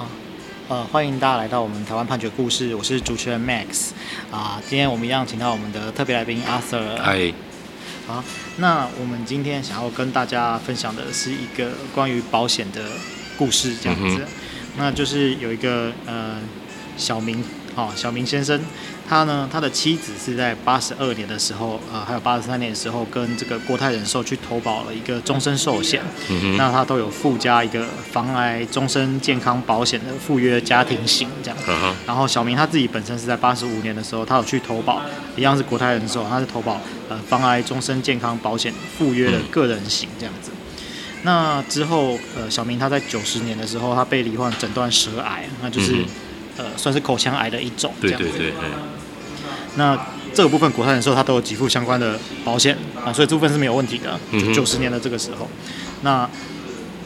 啊，呃，欢迎大家来到我们台湾判决故事，我是主持人 Max 啊。今天我们一样请到我们的特别来宾 Arthur。嗨。好，那我们今天想要跟大家分享的是一个关于保险的故事，这样子。嗯、那就是有一个呃小明，哦，小明先生。他呢，他的妻子是在八十二年的时候，呃，还有八十三年的时候，跟这个国泰人寿去投保了一个终身寿险。嗯、那他都有附加一个防癌终身健康保险的附约家庭型这样。嗯、然后小明他自己本身是在八十五年的时候，他有去投保，一样是国泰人寿，他是投保呃防癌终身健康保险附约的个人型这样子。嗯、那之后，呃，小明他在九十年的时候，他被罹患诊断舌癌，那就是、嗯、呃算是口腔癌的一种。对对对。那这个部分国泰人寿它都有给付相关的保险啊，所以这部分是没有问题的。九十年的这个时候，那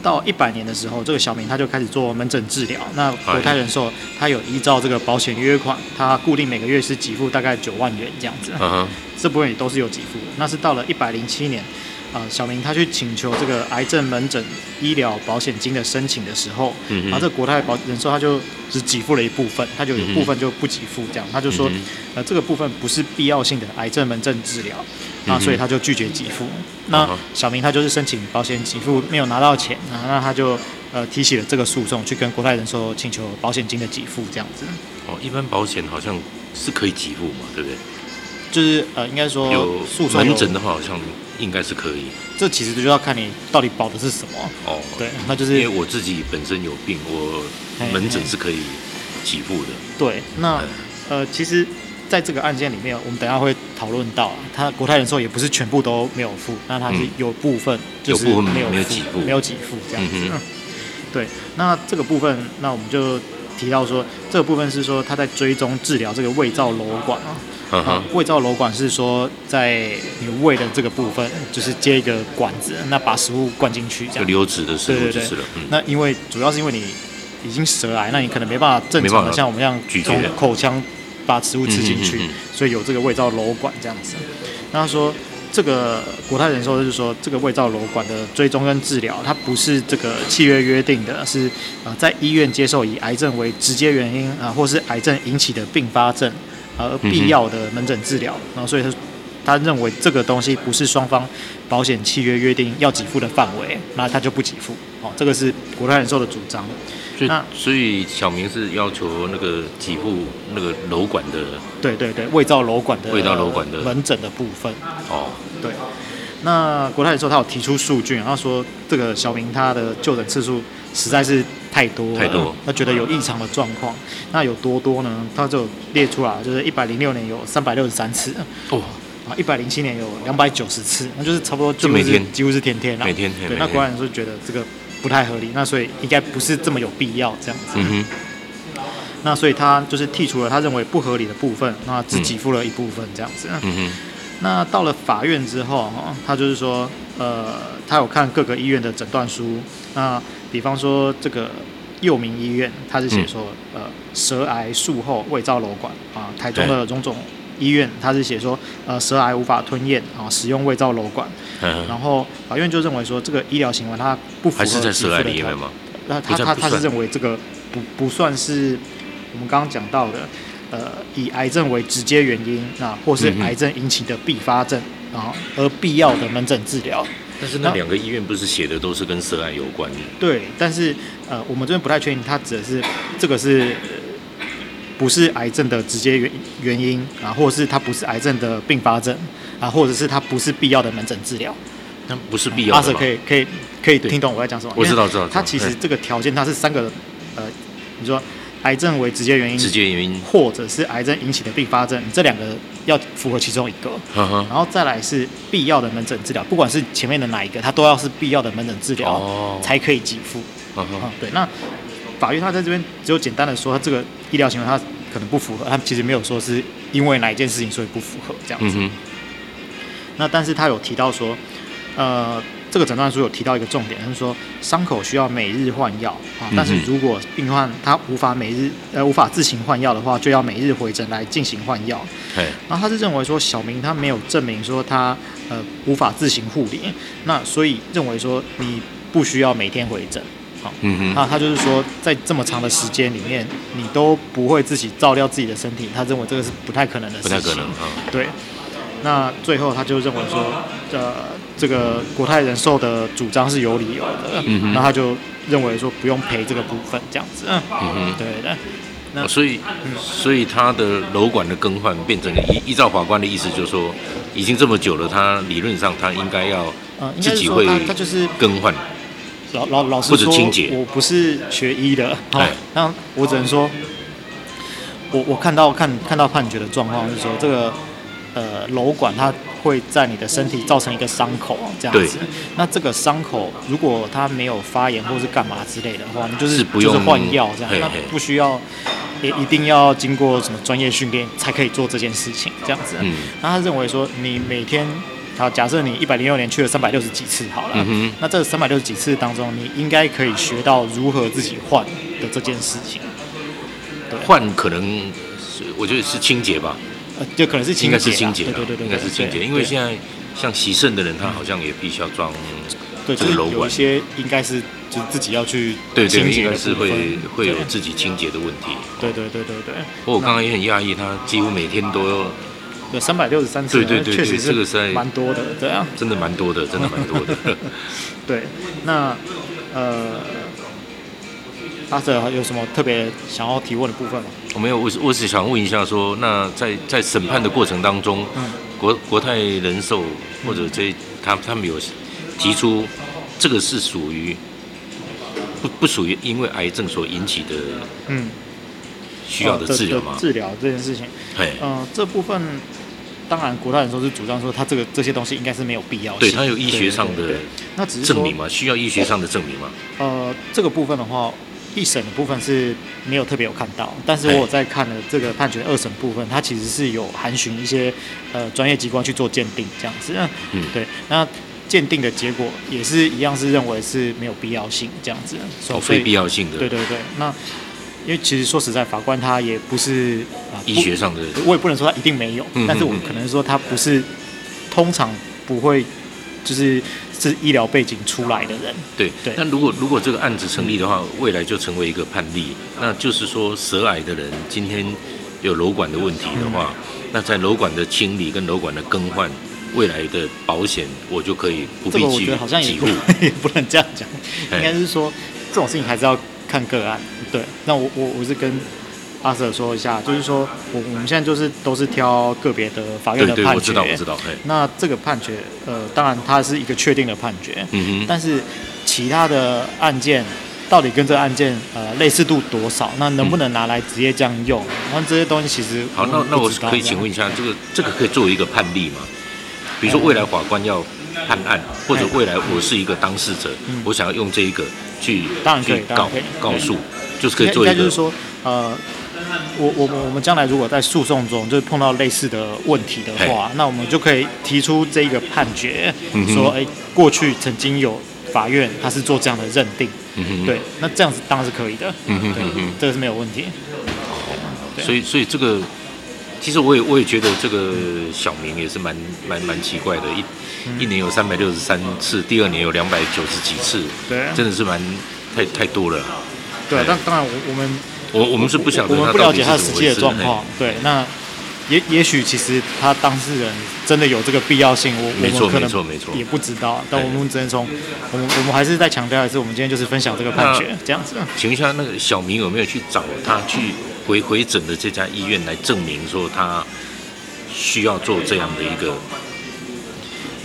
到一百年的时候，这个小明他就开始做门诊治疗。那国泰人寿他有依照这个保险约款，他固定每个月是给付大概九万元这样子。嗯，这部分也都是有给付的。那是到了一百零七年。啊，小明他去请求这个癌症门诊医疗保险金的申请的时候，嗯、然后这个国泰保人寿他就只给付了一部分，他就有部分就不给付，这样他就说，呃，这个部分不是必要性的癌症门诊治疗，啊，所以他就拒绝给付。那小明他就是申请保险给付没有拿到钱，啊，那他就呃提起了这个诉讼，去跟国泰人寿请求保险金的给付这样子。哦，一般保险好像是可以给付嘛，对不对？就是呃，应该说有门诊的话，好像。应该是可以，这其实就要看你到底保的是什么哦。对，那就是因为我自己本身有病，我门诊是可以给付的。对，那呃，其实在这个案件里面，我们等下会讨论到，他国泰人寿也不是全部都没有付，那他是有部分就是没有没有给付，没有给付这样子。嗯。对，那这个部分，那我们就提到说，这个部分是说他在追踪治疗这个胃造瘘管啊。啊，胃造瘘管是说在你胃的这个部分，就是接一个管子，那把食物灌进去，这样流质的食物就是了。那因为主要是因为你已经舌癌，那你可能没办法正常的像我们这样从口腔把食物吃进去，所以有这个胃造瘘管这样子。那他说这个国泰人寿就是说这个胃造瘘管的追踪跟治疗，它不是这个契约约定的，是呃在医院接受以癌症为直接原因啊，或是癌症引起的并发症。而必要的门诊治疗，然后所以他他认为这个东西不是双方保险契约约定要给付的范围，那他就不给付。哦，这个是国泰人寿的主张。所以那所以小明是要求那个给付那个楼管的。对对对，伪造楼管的。伪造楼管的门诊的部分。哦，对。那国泰人寿他有提出数据，然后说这个小明他的就诊次数实在是太多，太多，他觉得有异常的状况。那有多多呢？他就列出来，就是一百零六年有三百六十三次，哦，啊，一百零七年有两百九十次，那就是差不多就每天几乎是天天了，每天天。对，那国泰人寿觉得这个不太合理，那所以应该不是这么有必要这样子。嗯哼。那所以他就是剔除了他认为不合理的部分，那只给付了一部分这样子。嗯哼。那到了法院之后，哈，他就是说，呃，他有看各个医院的诊断书。那比方说这个佑民医院，他是写说，呃，舌癌术后胃造瘘管啊。台中的荣总医院，他是写说，呃，舌癌无法吞咽啊，使用胃造瘘管。然后法院就认为说，这个医疗行为它不符合。还是在舌癌里面吗？那他他他是认为这个不不算是我们刚刚讲到的。呃，以癌症为直接原因啊，或是癌症引起的并发症啊，而必要的门诊治疗。但是那两个医院不是写的都是跟舌癌有关的？对，但是呃，我们这边不太确定，他指的是这个是不是癌症的直接原原因啊，或者是它不是癌症的并发症啊，或者是它不是必要的门诊治疗？那不是必要的。阿 Sir 可以可以可以听懂我在讲什么？我知道知道。它其实这个条件它是三个呃，你说。癌症为直接原因，直接原因，或者是癌症引起的并发症，这两个要符合其中一个，然后再来是必要的门诊治疗，不管是前面的哪一个，它都要是必要的门诊治疗，哦、才可以给付。对。那法院他在这边只有简单的说，他这个医疗行为他可能不符合，他其实没有说是因为哪一件事情所以不符合这样子。嗯、那但是他有提到说，呃。这个诊断书有提到一个重点，就是说伤口需要每日换药啊，但是如果病患他无法每日呃无法自行换药的话，就要每日回诊来进行换药。对，那他是认为说小明他没有证明说他呃无法自行护理，那所以认为说你不需要每天回诊好，嗯哼，那他就是说，在这么长的时间里面，你都不会自己照料自己的身体，他认为这个是不太可能的事情。不太可能啊。对。那最后他就认为说，呃，这个国泰人寿的主张是有理由的。嗯哼。那他就认为说不用赔这个部分，这样子。嗯哼。对的。那、哦、所以，嗯、所以他的楼管的更换变成依依照法官的意思，就是说，已经这么久了，他理论上他应该要自己会他就是更换。老老老师说，我不是学医的，好，那我只能说，我我看到看看到判决的状况是说，这个呃瘘管它会在你的身体造成一个伤口这样子。那这个伤口如果它没有发炎或是干嘛之类的话，你就是就是换药这样，那不需要也一定要经过什么专业训练才可以做这件事情这样子。嗯，那他认为说你每天。好，假设你一百零六年去了三百六十几次好了，嗯、哼那这三百六十几次当中，你应该可以学到如何自己换的这件事情。换可能是我觉得是清洁吧，呃，就可能是清洁，应该是清洁，对对对对，应该是清洁，因为现在像洗肾的人，他好像也必须要装对，就是有一些应该是就是自己要去对对，应该是会会有自己清洁的问题。对对对对对。不过我刚刚也很讶异，他几乎每天都。有三百六十三次，对对对，对，确实是这个是蛮多的，对啊，真的蛮多的，真的蛮多的。对，那呃，阿 Sir 有什么特别想要提问的部分吗？我没有，我我只想问一下说，说那在在审判的过程当中，嗯、国国泰人寿或者这他他们有提出这个是属于不不属于因为癌症所引起的嗯需要的治疗吗？哦、治疗这件事情，嗯、呃，这部分。当然，国泰人寿是主张说，他这个这些东西应该是没有必要性。对，他有医学上的那只是证明吗？需要医学上的证明吗？呃，这个部分的话，一审的部分是没有特别有看到，但是我在看了这个判决二审部分，它其实是有函询一些呃专业机关去做鉴定这样子。嗯，对，那鉴定的结果也是一样，是认为是没有必要性这样子。哦，非必要性的。对对对，那。因为其实说实在，法官他也不是啊，医学上的，我也不能说他一定没有，嗯、哼哼，但是我可能说他不是通常不会，就是是医疗背景出来的人。对对。那如果如果这个案子成立的话，未来就成为一个判例，那就是说舌癌的人今天有瘘管的问题的话，嗯、那在瘘管的清理跟瘘管的更换，未来的保险我就可以不必去。这个我觉得好像也不，也不能这样讲，应该是说这种事情还是要看个案。对，那我我我是跟阿 Sir 说一下，就是说我我们现在就是都是挑个别的法院的判决，我知道我知道。那这个判决，呃，当然它是一个确定的判决，嗯哼。但是其他的案件到底跟这个案件呃类似度多少？那能不能拿来直接这样用？那、嗯、这些东西其实好，那那我可以请问一下，这个这个可以作为一个判例吗？比如说未来法官要判案，或者未来我是一个当事者，嗯、我想要用这一个去当然可以去告告诉。就是可以做一个，就是说，呃，我我我们将来如果在诉讼中就是碰到类似的问题的话，那我们就可以提出这一个判决，嗯、说，哎，过去曾经有法院他是做这样的认定，嗯、对，那这样子当然是可以的，嗯哼嗯哼，这个是没有问题。哦，所以所以这个，其实我也我也觉得这个小明也是蛮蛮蛮奇怪的，一、嗯、一年有三百六十三次，第二年有两百九十几次，对，真的是蛮太太多了。对，但当然我我们我我们是不晓得，我们不了解他实际的状况。对，那也也许其实他当事人真的有这个必要性，我没错我们可能也不知道。但我们只能从我们我们还是再强调一次，我们今天就是分享这个判决这样子。请问一下，那个小明有没有去找他去回回诊的这家医院来证明说他需要做这样的一个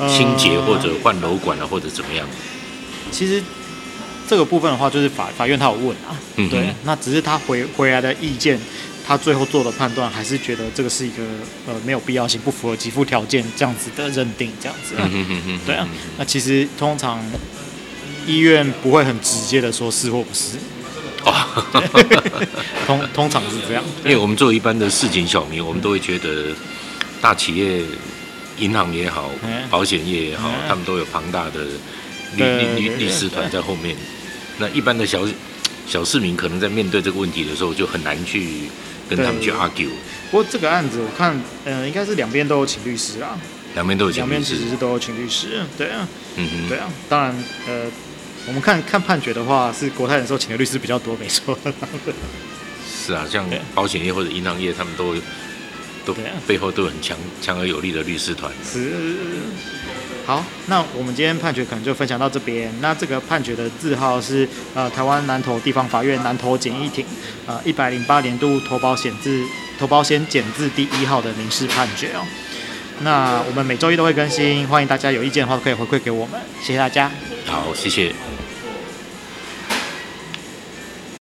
清洁或者换瘘管啊，或者怎么样？其实。这个部分的话，就是法法院他有问啊，嗯、对，那只是他回回来的意见，他最后做的判断还是觉得这个是一个呃没有必要性、不符合给付条件这样子的认定，这样子，嗯、哼哼哼对啊，那其实通常医院不会很直接的说是或不是，哦，通通常是这样，因为我们作为一般的市井小民，我们都会觉得大企业、银行也好，保险业也好，嗯、他们都有庞大的律律律律师团在后面。那一般的小小市民可能在面对这个问题的时候，就很难去跟他们去 argue。不过这个案子我看，呃，应该是两边都有请律师啊。两边都有请律师。两边其实是都有请律师，对啊。嗯哼。对啊，当然，呃，我我们看看判决的话，是国泰人寿请的律师比较多，没错。是啊，像保险业或者银行业，他们都都背后都有很强强而有力的律师团。是。好，那我们今天判决可能就分享到这边。那这个判决的字号是呃台湾南投地方法院南投简易庭呃一百零八年度投保险字投保险简字第一号的民事判决哦。那我们每周一都会更新，欢迎大家有意见的话可以回馈给我们，谢谢大家。好，谢谢。